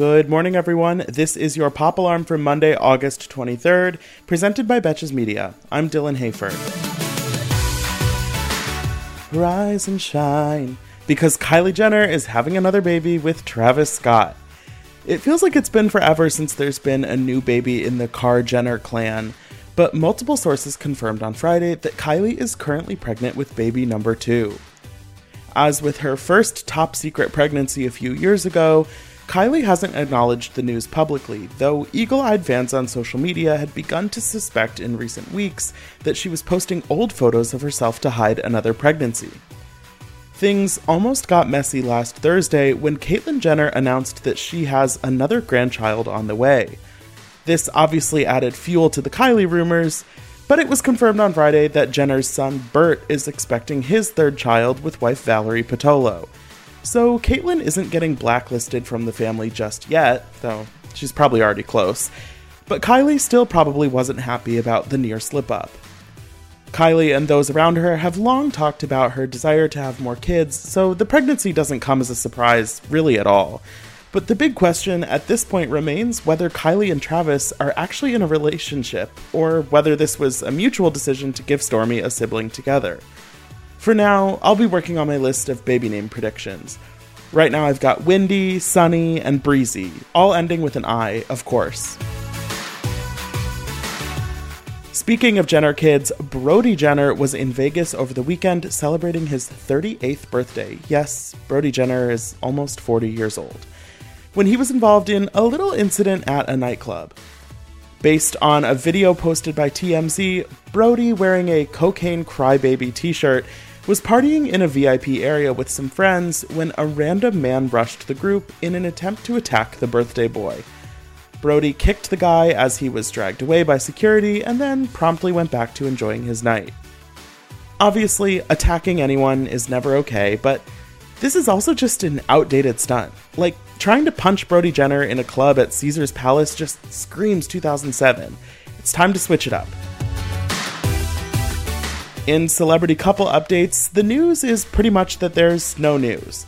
Good morning, everyone. This is your Pop Alarm for Monday, August 23rd, presented by Betches Media. I'm Dylan Hafer. Rise and shine, because Kylie Jenner is having another baby with Travis Scott. It feels like it's been forever since there's been a new baby in the Kar Jenner clan, but multiple sources confirmed on Friday that Kylie is currently pregnant with baby number two. As with her first top secret pregnancy a few years ago, Kylie hasn't acknowledged the news publicly, though eagle eyed fans on social media had begun to suspect in recent weeks that she was posting old photos of herself to hide another pregnancy. Things almost got messy last Thursday when Caitlyn Jenner announced that she has another grandchild on the way. This obviously added fuel to the Kylie rumors, but it was confirmed on Friday that Jenner's son Burt is expecting his third child with wife Valerie Pitalo. So Caitlyn isn't getting blacklisted from the family just yet, though she's probably already close. But Kylie still probably wasn't happy about the near slip up. Kylie and those around her have long talked about her desire to have more kids, so the pregnancy doesn't come as a surprise really at all. But the big question at this point remains whether Kylie and Travis are actually in a relationship, or whether this was a mutual decision to give Stormi a sibling together. For now, I'll be working on my list of baby name predictions. Right now, I've got Windy, Sunny, and Breezy, all ending with an I, of course. Speaking of Jenner kids, Brody Jenner was in Vegas over the weekend celebrating his 38th birthday. Yes, Brody Jenner is almost 40 years old when he was involved in a little incident at a nightclub. Based on a video posted by TMZ, Brody, wearing a cocaine crybaby t shirt, was partying in a VIP area with some friends when a random man rushed the group in an attempt to attack the birthday boy. Brody kicked the guy as he was dragged away by security and then promptly went back to enjoying his night. Obviously, attacking anyone is never okay, but this is also just an outdated stunt. Like, trying to punch Brody Jenner in a club at Caesar's Palace just screams 2007. It's time to switch it up. In celebrity couple updates, the news is pretty much that there's no news.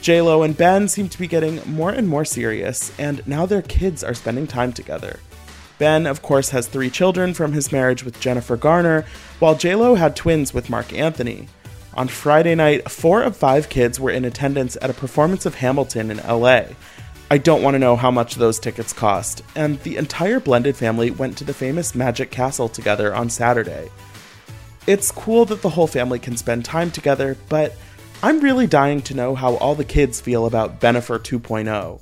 JLo and Ben seem to be getting more and more serious, and now their kids are spending time together. Ben, of course, has three children from his marriage with Jennifer Garner, while JLo had twins with Marc Anthony. On Friday night, four of five kids were in attendance at a performance of Hamilton in LA. I don't want to know how much those tickets cost, and the entire blended family went to the famous Magic Castle together on Saturday. It's cool that the whole family can spend time together, but I'm really dying to know how all the kids feel about Bennifer 2.0.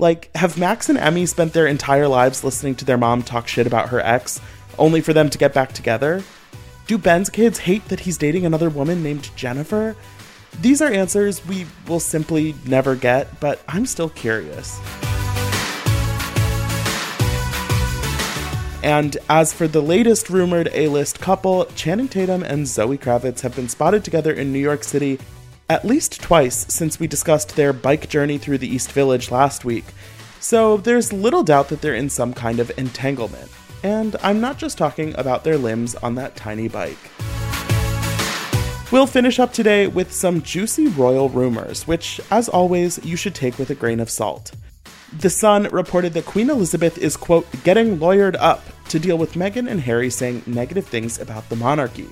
Like, have Max and Emme spent their entire lives listening to their mom talk shit about her ex, only for them to get back together? Do Ben's kids hate that he's dating another woman named Jennifer? These are answers we will simply never get, but I'm still curious. And as for the latest rumored A list couple, Channing Tatum and Zoe Kravitz have been spotted together in New York City at least twice since we discussed their bike journey through the East Village last week. So there's little doubt that they're in some kind of entanglement. And I'm not just talking about their limbs on that tiny bike. We'll finish up today with some juicy royal rumors, which, as always, you should take with a grain of salt. The Sun reported that Queen Elizabeth is, quote, getting lawyered up to deal with Meghan and Harry saying negative things about the monarchy.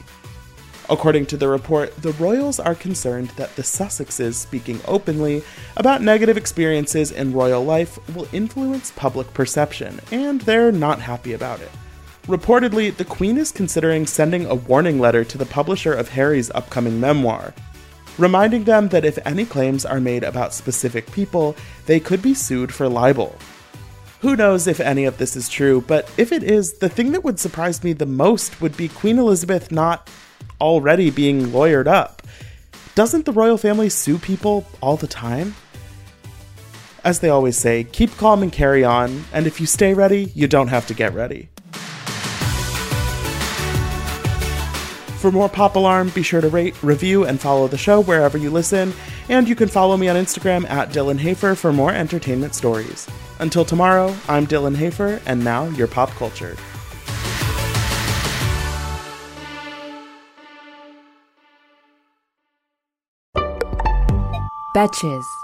According to the report, the royals are concerned that the Sussexes speaking openly about negative experiences in royal life will influence public perception, and they're not happy about it. Reportedly, the Queen is considering sending a warning letter to the publisher of Harry's upcoming memoir, reminding them that if any claims are made about specific people, they could be sued for libel. Who knows if any of this is true, but if it is, the thing that would surprise me the most would be Queen Elizabeth not already being lawyered up. Doesn't the royal family sue people all the time? As they always say, keep calm and carry on, and if you stay ready, you don't have to get ready. For more Pop Alarm, be sure to rate, review, and follow the show wherever you listen, and you can follow me on Instagram at Dylan Hafer for more entertainment stories. Until tomorrow, I'm Dylan Hafer, and now you're pop culture. Betches.